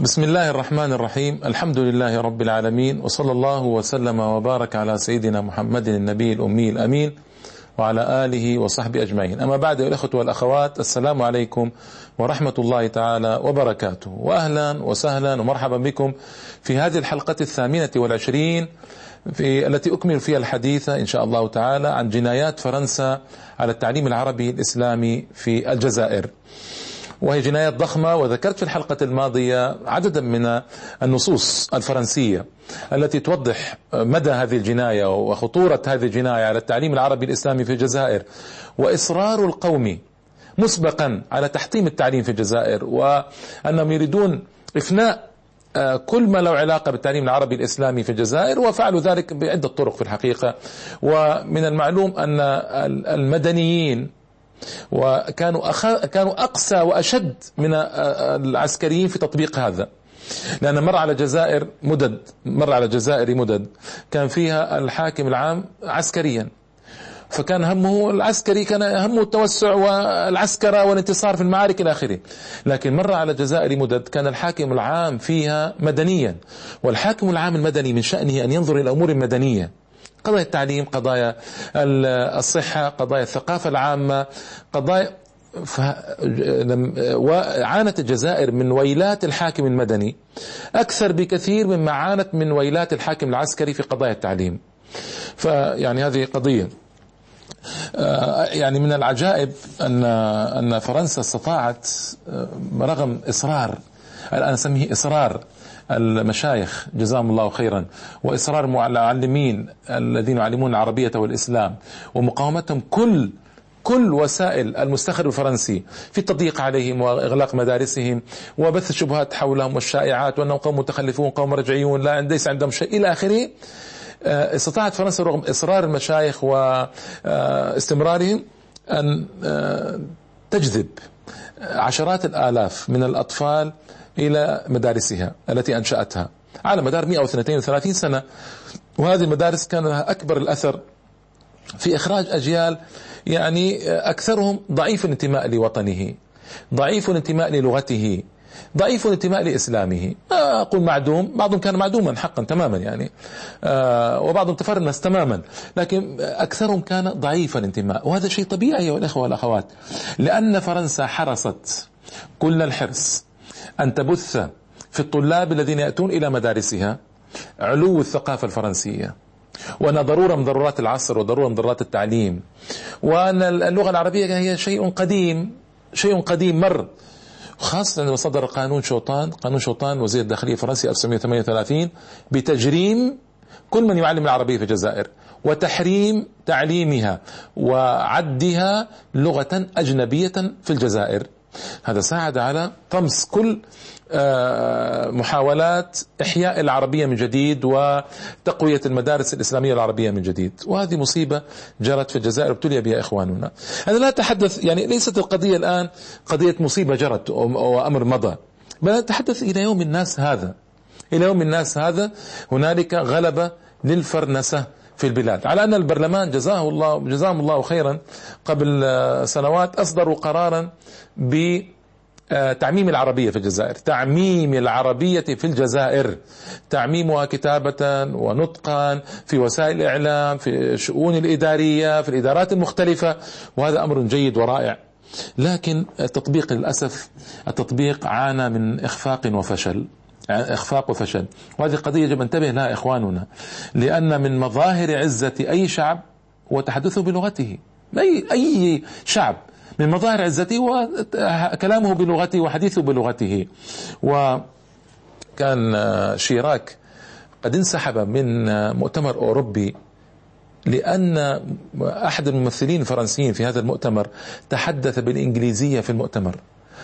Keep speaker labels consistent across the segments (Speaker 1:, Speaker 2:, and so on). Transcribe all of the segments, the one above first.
Speaker 1: بسم الله الرحمن الرحيم الحمد لله رب العالمين وصلى الله وسلم وبارك على سيدنا محمد النبي الأمي الأمين وعلى آله وصحبه أجمعين أما بعد الأخوة والأخوات السلام عليكم ورحمة الله تعالى وبركاته وأهلا وسهلا ومرحبا بكم في هذه الحلقة الثامنة والعشرين في التي أكمل فيها الحديث إن شاء الله تعالى عن جنايات فرنسا على التعليم العربي الإسلامي في الجزائر وهي جنايات ضخمة وذكرت في الحلقة الماضية عددا من النصوص الفرنسية التي توضح مدى هذه الجناية وخطورة هذه الجناية على التعليم العربي الإسلامي في الجزائر. وإصرار القوم مسبقا على تحطيم التعليم في الجزائر وأنهم يريدون إفناء كل ما له علاقة بالتعليم العربي الإسلامي في الجزائر وفعلوا ذلك بعدة طرق في الحقيقة. ومن المعلوم أن المدنيين وكانوا أخ... كانوا أقسى وأشد من العسكريين في تطبيق هذا. لأن مر على الجزائر مدد مر على الجزائر مدد. كان فيها الحاكم العام عسكريا. فكان همه العسكري كان همه التوسع والعسكرة والانتصار في المعارك إلى آخره. لكن مر على الجزائر مدد كان الحاكم العام فيها مدنيا. والحاكم العام المدني من شأنه أن ينظر إلى الأمور المدنية قضايا التعليم قضايا الصحة قضايا الثقافة العامة قضايا ف... وعانت الجزائر من ويلات الحاكم المدني أكثر بكثير مما عانت من ويلات الحاكم العسكري في قضايا التعليم. فيعني هذه قضية. يعني من العجائب أن أن فرنسا استطاعت رغم إصرار أنا أسميه إصرار المشايخ جزاهم الله خيرا. وإصرار المعلمين الذين يعلمون العربية والإسلام. ومقاومتهم كل كل وسائل المستخرج الفرنسي في التضييق عليهم وإغلاق مدارسهم وبث الشبهات حولهم والشائعات وأنهم قوم متخلفون قوم رجعيون لا ليس عندهم شيء. إلى آخره استطاعت فرنسا رغم إصرار المشايخ واستمرارهم أن تجذب عشرات الآلاف من الأطفال إلى مدارسها التي أنشأتها. على مدار 132 سنة وهذه المدارس كان لها أكبر الأثر في إخراج أجيال يعني أكثرهم ضعيف الانتماء لوطنه ضعيف الانتماء للغته ضعيف الانتماء لإسلامه. ما أقول معدوم بعضهم كان معدوما حقا تماما يعني آه وبعضهم تفرنس تماما لكن أكثرهم كان ضعيف الانتماء. وهذا شيء طبيعي أيها الأخوة والأخوات لأن فرنسا حرصت كل الحرص أن تبث في الطلاب الذين يأتون إلى مدارسها علو الثقافة الفرنسية. وأن ضرورة من ضرورات العصر وضرورة من ضرورات التعليم. وأن اللغة العربية هي شيء قديم شيء قديم مر. خاصة عندما صدر قانون شوطان قانون شوطان وزير الداخلية الفرنسي 1938 بتجريم كل من يعلم العربية في الجزائر وتحريم تعليمها وعدها لغة أجنبية في الجزائر. هذا ساعد على طمس كل محاولات إحياء العربية من جديد وتقوية المدارس الإسلامية العربية من جديد. وهذه مصيبة جرت في الجزائر ابتلي بها إخواننا. أنا لا أتحدث يعني ليست القضية الآن قضية مصيبة جرت وأمر مضى بل أتحدث إلى يوم الناس هذا. إلى يوم الناس هذا هنالك غلبة للفرنسة. في البلاد. على أن البرلمان جزاه الله جزاهم الله خيرا قبل سنوات أصدروا قرارا بتعميم العربية في الجزائر. تعميم العربية في الجزائر. تعميمها كتابة ونطقا في وسائل الإعلام في الشؤون الإدارية في الإدارات المختلفة. وهذا أمر جيد ورائع. لكن التطبيق للأسف التطبيق عانى من إخفاق وفشل. إخفاق وفشل. وهذه قضية يجب أن ننتبه لها إخواننا لأن من مظاهر عزة أي شعب هو تحدثه بلغته. أي أي شعب من مظاهر عزته هو كلامه بلغته وحديثه بلغته. وكان شيراك قد انسحب من مؤتمر أوروبي لأن أحد الممثلين الفرنسيين في هذا المؤتمر تحدث بالإنجليزية في المؤتمر.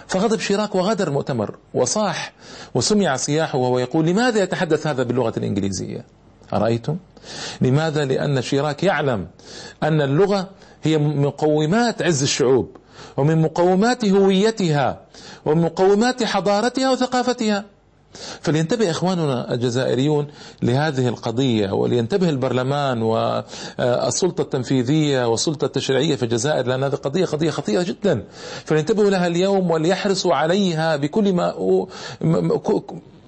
Speaker 1: فغضب شيراك وغادر المؤتمر وصاح وسمع صياحه وهو يقول لماذا يتحدث هذا باللغة الإنجليزية؟ أرأيتم؟ لماذا؟ لأن شيراك يعلم أن اللغة هي مقومات عز الشعوب ومن مقومات هويتها ومن مقومات حضارتها وثقافتها. فلينتبه إخواننا الجزائريون لهذه القضية ولينتبه البرلمان والسلطة التنفيذية والسلطة التشريعية في الجزائر لأن هذه قضية قضية خطيرة جدا. فلينتبهوا لها اليوم وليحرصوا عليها بكل ما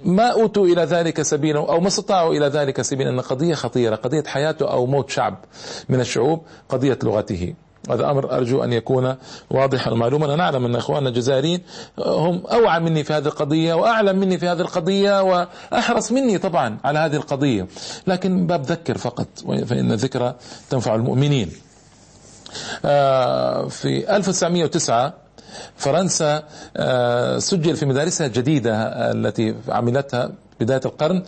Speaker 1: ما أوتوا إلى ذلك سبيلا أو ما استطاعوا إلى ذلك سبيلا أن قضية خطيرة قضية حياته أو موت شعب من الشعوب قضية لغته. هذا أمر أرجو أن يكون واضحا ومعلوما. أنا أعلم أن إخواننا الجزائريين هم أوعى مني في هذه القضية وأعلم مني في هذه القضية وأحرص مني طبعا على هذه القضية. لكن باب ذكر فقط فإن الذكرى تنفع المؤمنين. آه، في 1909 فرنسا آه، سجل في مدارسها الجديدة التي عملتها بداية القرن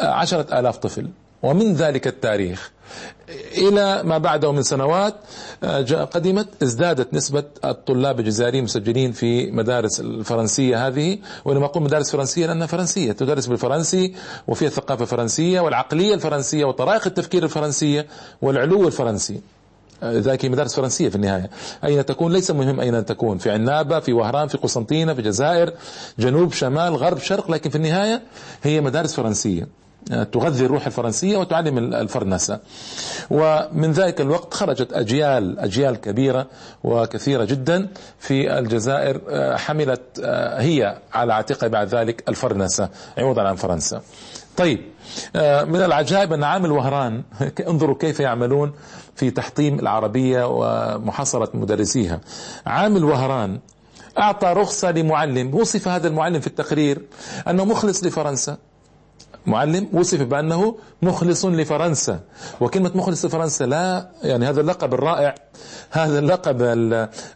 Speaker 1: عشرة آلاف طفل. ومن ذلك التاريخ إلى ما بعده من سنوات آه، قدمت ازدادت نسبة الطلاب الجزائريين مسجلين في مدارس الفرنسية هذه. ولما أقول مدارس فرنسية لأنها فرنسية. تدرس بالفرنسي وفيها الثقافة الفرنسية والعقلية الفرنسية وطرائق التفكير الفرنسية والعلو الفرنسي. ذاك مدارس فرنسية في النهاية. أين تكون؟ ليس مهم أين تكون. في عنابة في وهران في قسنطينة في الجزائر جنوب شمال غرب شرق لكن في النهاية هي مدارس فرنسية. تغذي الروح الفرنسية وتعلم الفرنسة. ومن ذلك الوقت خرجت أجيال أجيال كبيرة وكثيرة جدا في الجزائر حملت هي على عاتقها بعد ذلك الفرنسة. عوضا عن فرنسا. طيب من العجائب أن عامل وهران انظروا كيف يعملون في تحطيم العربية ومحاصرة مدرسيها. عامل وهران أعطى رخصة لمعلم. وصف هذا المعلم في التقرير أنه مخلص لفرنسا. معلم وصف بأنه مخلص لفرنسا. وكلمة مخلص لفرنسا لا يعني هذا اللقب الرائع هذا اللقب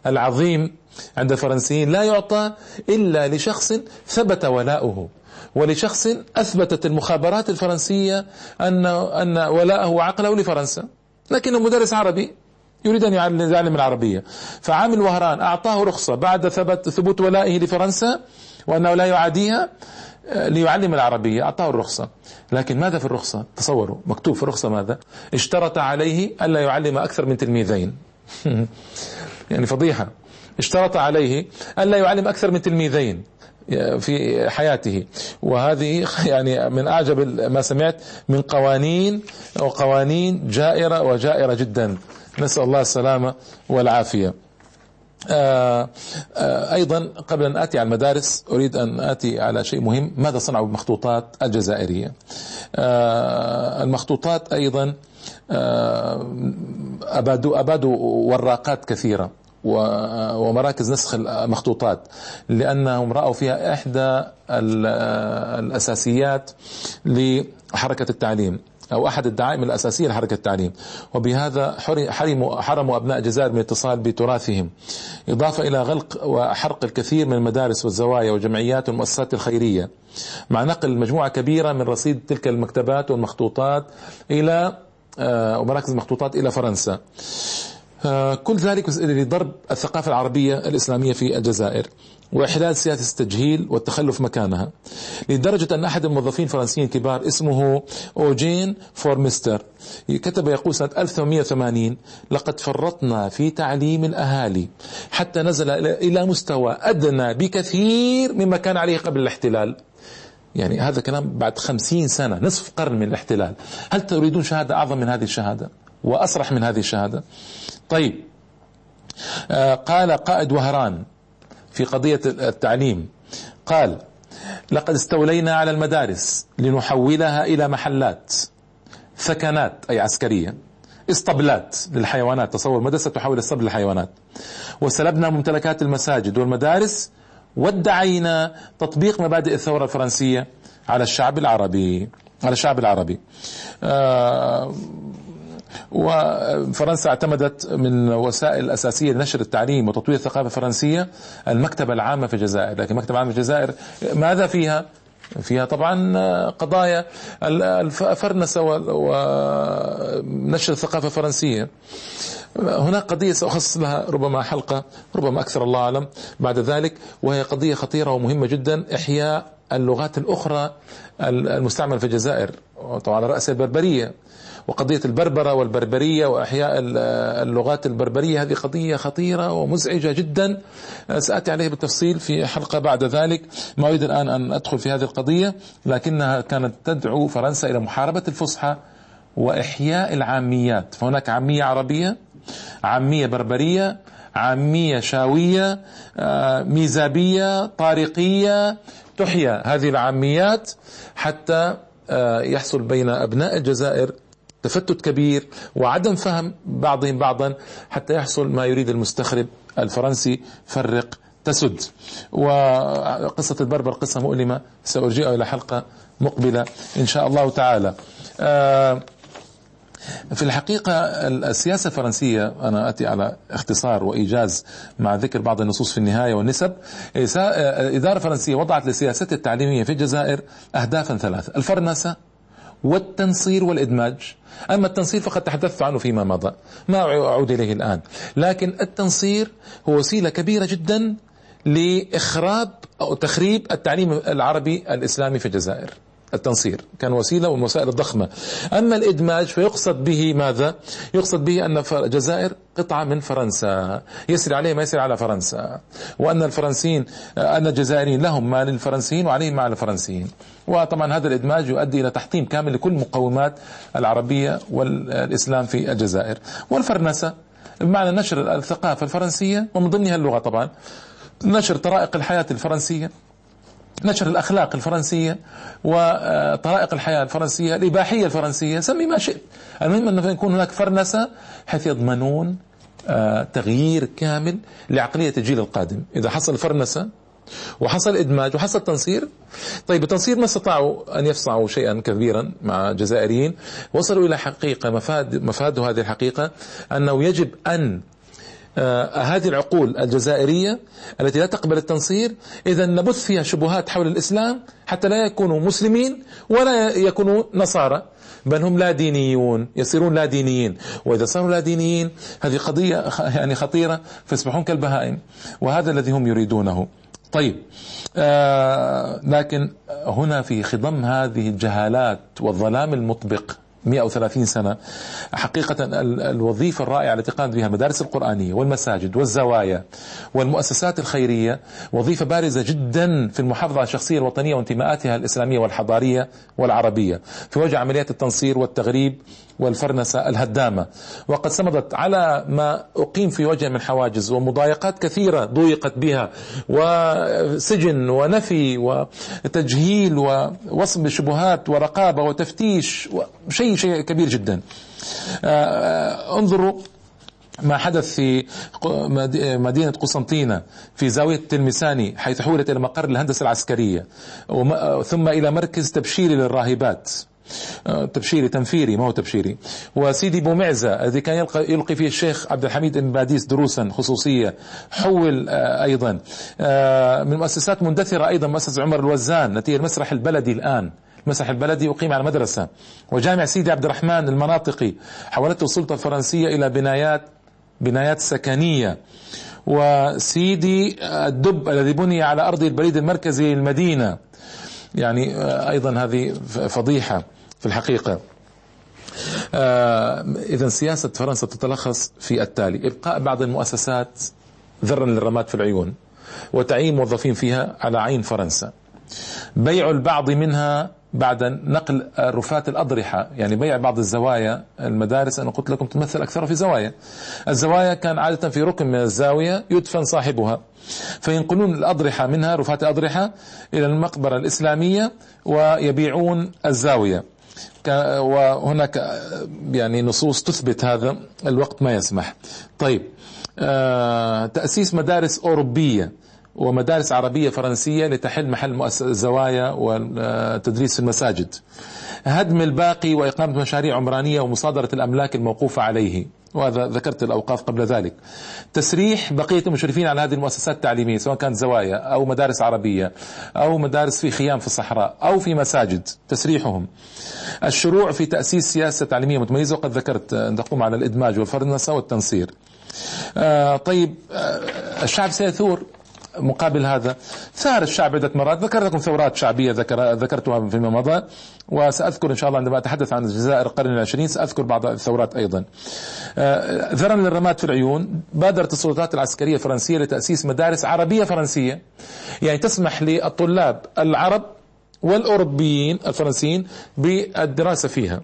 Speaker 1: العظيم عند الفرنسيين لا يعطى إلا لشخص ثبت ولاؤه. ولشخص أثبتت المخابرات الفرنسية أن أن ولاءه وعقله لفرنسا. لكنه مدرس عربي يريد أن يعلم العربية. فعامل وهران أعطاه رخصة بعد ثبت ثبوت ولائه لفرنسا وأنه لا يعاديها ليعلم العربية أعطاه الرخصة. لكن ماذا في الرخصة؟ تصوروا مكتوب في الرخصة ماذا؟ اشترط عليه ألا يعلم أكثر من تلميذين. يعني فضيحة. اشترط عليه ألا يعلم أكثر من تلميذين في حياته. وهذه يعني من أعجب ما سمعت من قوانين وقوانين جائرة وجائرة جدا. نسأل الله السلامة والعافية. آه آه أيضا قبل أن آتي على المدارس أريد أن آتي على شيء مهم. ماذا صنعوا بالمخطوطات الجزائرية؟ آه المخطوطات أيضا آه، أبادوا أبادوا وراقات كثيرة ومراكز نسخ المخطوطات لأنهم رأوا فيها إحدى الأساسيات لحركة التعليم. أو أحد الدعائم الأساسية لحركة التعليم. وبهذا حرموا حرموا أبناء الجزائر من الاتصال بتراثهم. إضافة إلى غلق وحرق الكثير من المدارس والزوايا والجمعيات والمؤسسات الخيرية. مع نقل مجموعة كبيرة من رصيد تلك المكتبات والمخطوطات إلى آه، ومراكز المخطوطات إلى فرنسا. آه، كل ذلك لضرب الثقافة العربية الإسلامية في الجزائر. وإحلال سياسة التجهيل والتخلف مكانها. لدرجة أن أحد الموظفين الفرنسيين الكبار اسمه أوجين فورمستر كتب يقول سنة 1880 لقد فرطنا في تعليم الأهالي حتى نزل إلى مستوى أدنى بكثير مما كان عليه قبل الاحتلال. يعني هذا كلام بعد خمسين سنة نصف قرن من الاحتلال. هل تريدون شهادة أعظم من هذه الشهادة؟ وأصرح من هذه الشهادة. طيب. آه قال قائد وهران في قضية التعليم. قال لقد استولينا على المدارس لنحولها إلى محلات ثكنات أي عسكرية اسطبلات للحيوانات. تصور مدرسة تحول اسطبل للحيوانات. وسلبنا ممتلكات المساجد والمدارس وادعينا تطبيق مبادئ الثورة الفرنسية على الشعب العربي. على الشعب العربي. آه وفرنسا اعتمدت من وسائل الأساسية لنشر التعليم وتطوير الثقافة الفرنسية المكتبة العامة في الجزائر. لكن المكتبة العامة في الجزائر ماذا فيها؟ فيها طبعا قضايا الفرنسة ونشر الثقافة الفرنسية. هناك قضية سأخصص لها ربما حلقة ربما أكثر الله أعلم. بعد ذلك وهي قضية خطيرة ومهمة جدا إحياء اللغات الأخرى المستعملة في الجزائر طبعا على رأس البربرية. وقضية البربرة والبربرية وإحياء اللغات البربرية هذه قضية خطيرة ومزعجة جدا. سأتي عليه بالتفصيل في حلقة بعد ذلك. ما أريد الآن أن أدخل في هذه القضية لكنها كانت تدعو فرنسا إلى محاربة الفصحى وإحياء العاميات. فهناك عامية عربية عامية بربرية عامية شاوية آه، ميزابية طارقية تحيا. هذه العاميات حتى آه، يحصل بين أبناء الجزائر تفتت كبير وعدم فهم بعضهم بعضا حتى يحصل ما يريد المستخرب الفرنسي فرق تسد. وقصة البربر قصة مؤلمة سأرجئها إلى حلقة مقبلة إن شاء الله تعالى. آه في الحقيقة السياسة الفرنسية أنا أتي على اختصار وإيجاز مع ذكر بعض النصوص في النهاية والنسب الإدارة الفرنسية وضعت لسياستها التعليمية في الجزائر أهدافا ثلاثة الفرنسة والتنصير والإدماج. أما التنصير فقد تحدثت عنه فيما مضى ما أعود إليه الآن. لكن التنصير هو وسيلة كبيرة جدا لإخراب أو تخريب التعليم العربي الإسلامي في الجزائر. التنصير. كان وسيلة والوسائل الضخمة. أما الإدماج فيقصد به ماذا؟ يقصد به أن الجزائر قطعة من فرنسا. يسري عليه ما يسري على فرنسا. وأن الفرنسيين أن الجزائريين لهم ما للفرنسيين وعليهم ما على الفرنسيين. وطبعا هذا الإدماج يؤدي إلى تحطيم كامل لكل مقومات العربية والإسلام في الجزائر. والفرنسة بمعنى نشر الثقافة الفرنسية ومن ضمنها اللغة طبعا نشر طرائق الحياة الفرنسية. نشر الأخلاق الفرنسية وطرائق الحياة الفرنسية الإباحية الفرنسية سمي ما شئت. المهم أن يكون هناك فرنسة حيث يضمنون آه، تغيير كامل لعقلية الجيل القادم. إذا حصل فرنسة وحصل إدماج وحصل تنصير طيب التنصير ما استطاعوا أن يفصعوا شيئا كبيرا مع الجزائريين. وصلوا إلى حقيقة مفاد مفاد هذه الحقيقة أنه يجب أن هذه العقول الجزائرية التي لا تقبل التنصير إذا نبث فيها شبهات حول الإسلام حتى لا يكونوا مسلمين ولا يكونوا نصارى بل هم لا دينيون يصيرون لا دينيين. وإذا صاروا لا دينيين هذه قضية يعني خطيرة فيصبحون كالبهائم وهذا الذي هم يريدونه. طيب آه لكن هنا في خضم هذه الجهالات والظلام المطبق 130 سنة حقيقة الوظيفة الرائعة التي قامت بها المدارس القرآنية والمساجد والزوايا والمؤسسات الخيرية وظيفة بارزة جدا في المحافظة على الشخصية الوطنية وانتماءاتها الإسلامية والحضارية والعربية. في وجه عمليات التنصير والتغريب والفرنسة الهدامة. وقد صمدت على ما أقيم في وجه من حواجز ومضايقات كثيرة ضيقت بها وسجن ونفي وتجهيل ووصم بالشبهات ورقابة وتفتيش شيء شيء كبير جدا. آه، انظروا ما حدث في مدينة قسنطينة في زاوية التلمساني حيث حولت إلى مقر الهندسة العسكرية ثم إلى مركز تبشيري للراهبات. تبشيري تنفيري ما هو تبشيري؟ وسيدي بومعزة الذي كان يلقي, يلقي فيه الشيخ عبد الحميد بن باديس دروسا خصوصية حول آه، أيضا. آه، من مؤسسات مندثرة أيضا مؤسسة عمر الوزان نتيجة المسرح البلدي الآن. المسرح البلدي أقيم على مدرسة وجامع سيدي عبد الرحمن المناطقي حولته السلطة الفرنسية إلى بنايات بنايات سكنية. وسيدي الدب الذي بني على أرض البريد المركزي للمدينة. يعني أيضا هذه فضيحة. في الحقيقة. آه إذا سياسة فرنسا تتلخص في التالي. إبقاء بعض المؤسسات ذرا للرماد في العيون وتعيين موظفين فيها على عين فرنسا. بيع البعض منها بعد نقل رفات الأضرحة يعني بيع بعض الزوايا المدارس أنا قلت لكم تمثل أكثر في زوايا. الزوايا كان عادة في ركن من الزاوية يدفن صاحبها. فينقلون الأضرحة منها رفات الأضرحة إلى المقبرة الإسلامية ويبيعون الزاوية. وهناك يعني نصوص تثبت هذا الوقت ما يسمح. طيب آه تأسيس مدارس أوروبية ومدارس عربية فرنسية لتحل محل الزوايا والتدريس في المساجد. هدم الباقي وإقامة مشاريع عمرانية ومصادرة الأملاك الموقوفة عليه. وهذا ذكرت الأوقاف قبل ذلك. تسريح بقية المشرفين على هذه المؤسسات التعليمية سواء كانت زوايا أو مدارس عربية أو مدارس في خيام في الصحراء أو في مساجد تسريحهم. الشروع في تأسيس سياسة تعليمية متميزة وقد ذكرت أن تقوم على الإدماج والفرنسة والتنصير. آه طيب آه الشعب سيثور. مقابل هذا. ثار الشعب عدة مرات. ذكرت لكم ثورات شعبية ذكر ذكرتها فيما مضى وسأذكر إن شاء الله عندما أتحدث عن الجزائر القرن العشرين سأذكر بعض الثورات أيضا. ذرا للرماد في العيون. بادرت السلطات العسكرية الفرنسية لتأسيس مدارس عربية فرنسية. يعني تسمح للطلاب العرب والأوروبيين الفرنسيين بالدراسة فيها.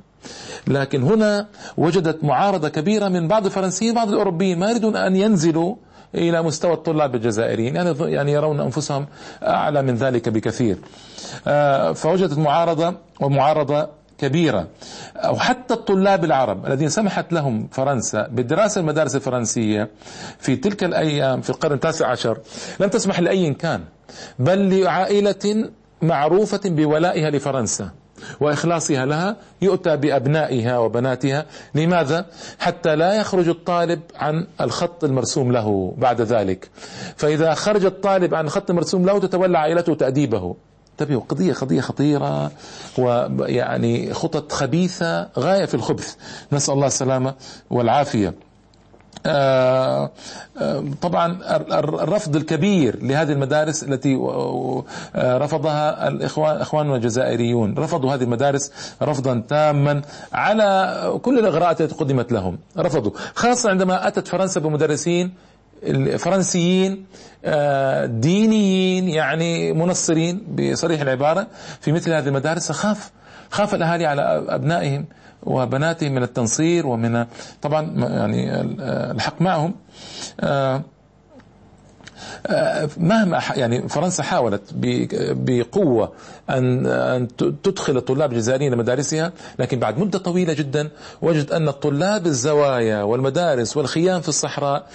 Speaker 1: لكن هنا وجدت معارضة كبيرة من بعض الفرنسيين وبعض الأوروبيين. ما يريدون أن ينزلوا إلى مستوى الطلاب الجزائريين يعني يعني يرون أنفسهم أعلى من ذلك بكثير. آه، فوجدت معارضة ومعارضة كبيرة. أو حتى الطلاب العرب الذين سمحت لهم فرنسا بدراسة المدارس الفرنسية في تلك الأيام في القرن التاسع عشر لم تسمح لأي كان بل لعائلة معروفة بولائها لفرنسا. وإخلاصها لها يؤتى بأبنائها وبناتها. لماذا؟ حتى لا يخرج الطالب عن الخط المرسوم له بعد ذلك. فإذا خرج الطالب عن الخط المرسوم له تتولى عائلته تأديبه. انتبهوا قضية قضية خطيرة ويعني خطط خبيثة غاية في الخبث. نسأل الله السلامة والعافية. طبعا الرفض الكبير لهذه المدارس التي آه، رفضها الاخوان اخواننا الجزائريون. رفضوا هذه المدارس رفضا تاما على كل الإغراءات التي قدمت لهم. رفضوا. خاصة عندما أتت فرنسا بمدرسين فرنسيين دينيين يعني منصرين بصريح العبارة في مثل هذه المدارس خاف خاف الأهالي على أبنائهم. وبناته من التنصير ومن طبعا يعني الحق معهم. آه، آه، مهما يعني فرنسا حاولت بقوة أن أن تدخل الطلاب الجزائريين لمدارسها لكن بعد مدة طويلة جدا وجد أن الطلاب الزوايا والمدارس والخيام في الصحراء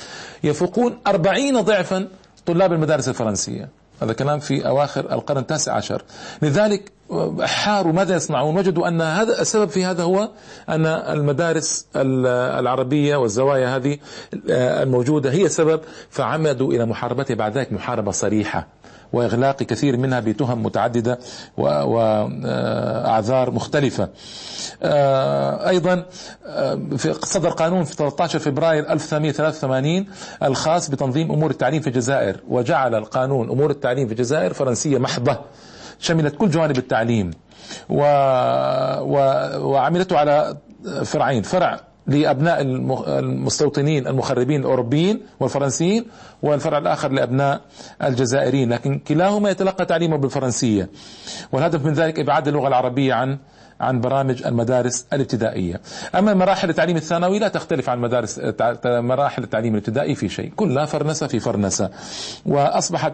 Speaker 1: يفوقون أربعين ضعفا طلاب المدارس الفرنسية. هذا كلام في أواخر القرن التاسع عشر. لذلك حاروا ماذا يصنعون؟ وجدوا أن هذا السبب في هذا هو أن المدارس العربية والزوايا هذه الموجودة هي سبب فعمدوا إلى محاربتها. بعد ذلك محاربة صريحة. وإغلاق كثير منها بتهم متعددة وأعذار مختلفة. آه، أيضا آه، صدر قانون في 13 فبراير 1883 الخاص بتنظيم أمور التعليم في الجزائر وجعل القانون أمور التعليم في الجزائر فرنسية محضة شملت كل جوانب التعليم و... و... وعملته على فرعين فرع لأبناء المستوطنين المخربين الأوروبيين والفرنسيين والفرع الآخر لأبناء الجزائريين. لكن كلاهما يتلقى تعليمه بالفرنسية. والهدف من ذلك إبعاد اللغة العربية عن عن برامج المدارس الابتدائية. أما مراحل التعليم الثانوي لا تختلف عن مدارس مراحل التعليم الابتدائي في شيء. كلها فرنسة في فرنسة. وأصبحت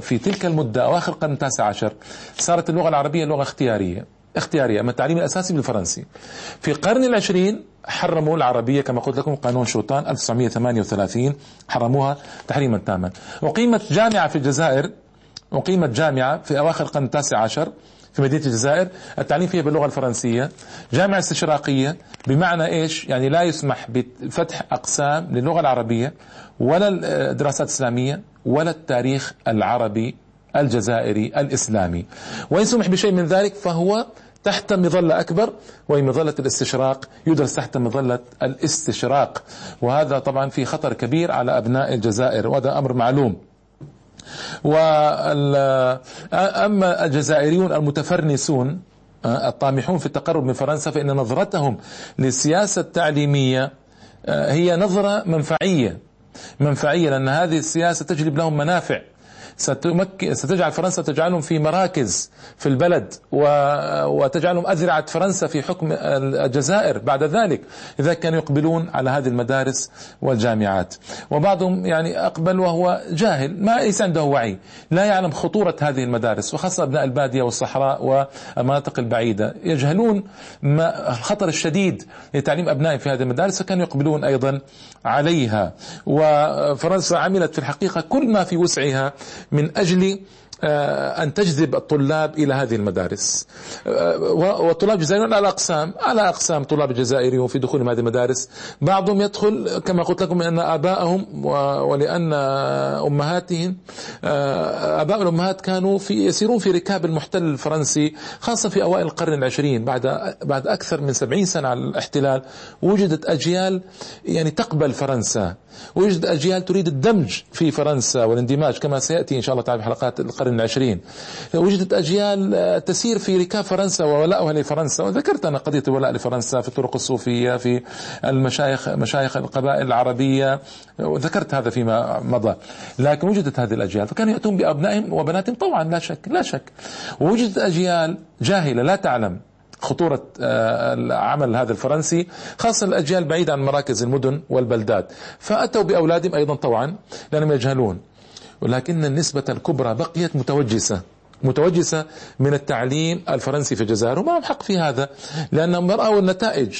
Speaker 1: في تلك المدة أواخر القرن التاسع عشر صارت اللغة العربية لغة اختيارية. اختيارية أما التعليم الأساسي بالفرنسي في القرن العشرين حرموا العربية كما قلت لكم قانون شوطان 1938 حرموها تحريما تاما. أقيمت جامعة في الجزائر أقيمت جامعة في أواخر القرن التاسع عشر في مدينة الجزائر. التعليم فيها باللغة الفرنسية. جامعة استشراقية بمعنى إيش؟ يعني لا يسمح بفتح أقسام للغة العربية ولا الدراسات الإسلامية ولا التاريخ العربي الجزائري الإسلامي. وإن سمح بشيء من ذلك فهو تحت مظلة أكبر وهي مظلة الاستشراق يدرس تحت مظلة الاستشراق. وهذا طبعا في خطر كبير على أبناء الجزائر وهذا أمر معلوم. أما الجزائريون المتفرنسون الطامحون في التقرب من فرنسا فإن نظرتهم للسياسة التعليمية هي نظرة منفعية. منفعية لأن هذه السياسة تجلب لهم منافع. ستمكن ستجعل فرنسا تجعلهم في مراكز في البلد وتجعلهم أذرعة فرنسا في حكم الجزائر بعد ذلك. إذا كانوا يقبلون على هذه المدارس والجامعات. وبعضهم يعني أقبل وهو جاهل ما ليس عنده وعي لا يعلم خطورة هذه المدارس وخاصة أبناء البادية والصحراء والمناطق البعيدة. يجهلون ما الخطر الشديد لتعليم أبنائهم في هذه المدارس فكانوا يقبلون أيضا عليها. وفرنسا عملت في الحقيقة كل ما في وسعها من أجل أن تجذب الطلاب إلى هذه المدارس. آه، والطلاب الجزائريون على أقسام على أقسام طلاب الجزائريون في دخولهم هذه المدارس. بعضهم يدخل كما قلت لكم لأن آباءهم ولأن أمهاتهم آه، آباء الأمهات كانوا في يسيرون في ركاب المحتل الفرنسي خاصة في أوائل القرن العشرين بعد بعد أكثر من سبعين سنة على الاحتلال. وجدت أجيال يعني تقبل فرنسا. ويوجد أجيال تريد الدمج في فرنسا والاندماج كما سيأتي إن شاء الله تعالى في حلقات القرن العشرين. وجدت أجيال آه، تسير في ركاب فرنسا وولائها لفرنسا. وذكرت أنا قضية الولاء لفرنسا في الطرق الصوفية في المشايخ مشايخ القبائل العربية. وذكرت هذا فيما مضى. لكن وجدت هذه الأجيال فكانوا يأتون بأبنائهم وبناتهم. طبعا لا شك لا شك. ووجدت أجيال جاهلة لا تعلم خطورة آه، عمل هذا الفرنسي خاصة الأجيال بعيدة عن مراكز المدن والبلدات فأتوا بأولادهم أيضا طوعا لأنهم يجهلون. ولكن النسبة الكبرى بقيت متوجسة متوجسة من التعليم الفرنسي في الجزائر وما حق في هذا لأنهم رأوا النتائج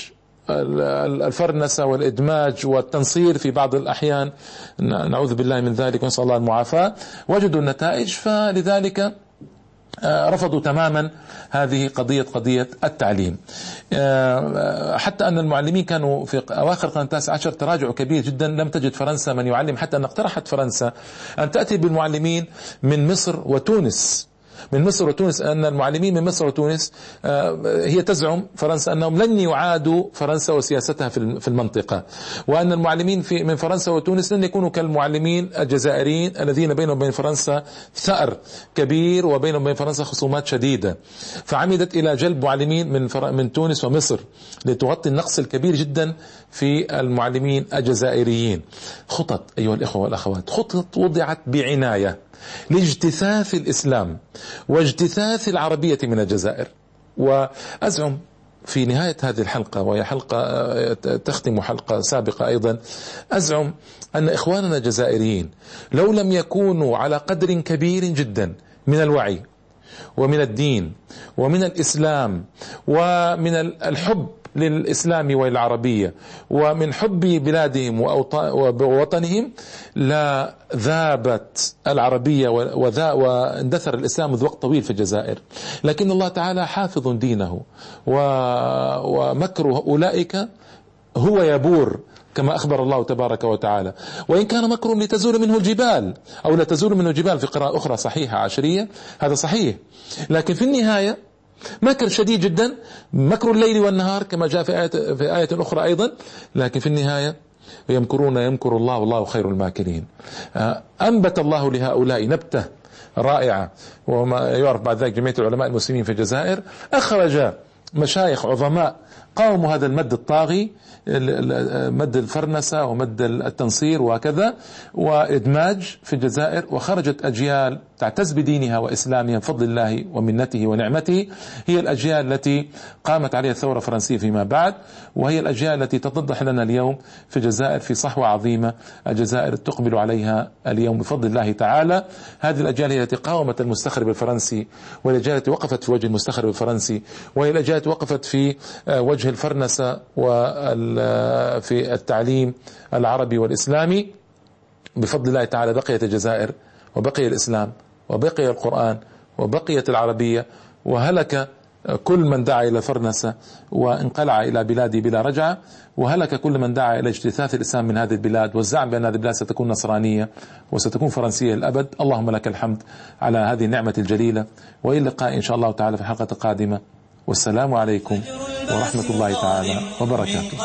Speaker 1: الفرنسة والإدماج والتنصير في بعض الأحيان نعوذ بالله من ذلك ونسأل الله المعافاة وجدوا النتائج فلذلك رفضوا تماما هذه قضية قضية التعليم. آه، حتى أن المعلمين كانوا في أواخر القرن التاسع عشر تراجع كبير جدا. لم تجد فرنسا من يعلم حتى أن اقترحت فرنسا أن تأتي بالمعلمين من مصر وتونس. من مصر وتونس أن المعلمين من مصر وتونس آه، هي تزعم فرنسا أنهم لن يعادوا فرنسا وسياستها في المنطقة. وأن المعلمين في من فرنسا وتونس لن يكونوا كالمعلمين الجزائريين الذين بينهم وبين فرنسا ثأر كبير وبينهم وبين فرنسا خصومات شديدة. فعمدت إلى جلب معلمين من من تونس ومصر لتغطي النقص الكبير جدا في المعلمين الجزائريين. خطط أيها الإخوة والأخوات خطط وضعت بعناية لاجتثاث الإسلام واجتثاث العربية من الجزائر. وأزعم في نهاية هذه الحلقة وهي حلقة تختم حلقة سابقة أيضا أزعم أن إخواننا الجزائريين لو لم يكونوا على قدر كبير جدا من الوعي ومن الدين ومن الإسلام ومن الحب للإسلام والعربية. ومن حب بلادهم ووطنهم لا ذابت العربية واندثر الإسلام منذ وقت طويل في الجزائر. لكن الله تعالى حافظ دينه. ومكر أولئك هو يبور كما أخبر الله تبارك وتعالى. وإن كان مكر لتزول منه الجبال أو لا تزول منه الجبال في قراءة أخرى صحيحة عشرية هذا صحيح. لكن في النهاية مكر شديد جدا مكر الليل والنهار كما جاء في آية, في آية أخرى أيضا لكن في النهاية يمكرون يمكر الله والله خير الماكرين. آه، أنبت الله لهؤلاء نبتة رائعة وما يعرف بعد ذلك جمعية العلماء المسلمين في الجزائر. أخرج مشايخ عظماء قاوموا هذا المد الطاغي مد الفرنسة ومد التنصير وكذا وإدماج في الجزائر وخرجت أجيال تعتز بدينها وإسلامها بفضل الله ومنته ونعمته. هي الأجيال التي قامت عليها الثورة الفرنسية فيما بعد وهي الأجيال التي تتضح لنا اليوم في الجزائر في صحوة عظيمة الجزائر تقبل عليها اليوم بفضل الله تعالى. هذه الأجيال هي التي قاومت المستخرب الفرنسي والأجيال التي وقفت في وجه المستخرب الفرنسي وهي الأجيال التي وقفت في وجه الفرنسة في التعليم العربي والإسلامي. بفضل الله تعالى بقيت الجزائر وبقي الإسلام. وبقي القرآن وبقيت العربية وهلك كل من دعا إلى فرنسة وانقلع إلى بلاده بلا رجعة وهلك كل من دعا إلى اجتثاث الإسلام من هذه البلاد والزعم بأن هذه البلاد ستكون نصرانية وستكون فرنسية للأبد. اللهم لك الحمد على هذه النعمة الجليلة. وإلى اللقاء إن شاء الله تعالى في الحلقة القادمة والسلام عليكم ورحمة الله تعالى وبركاته.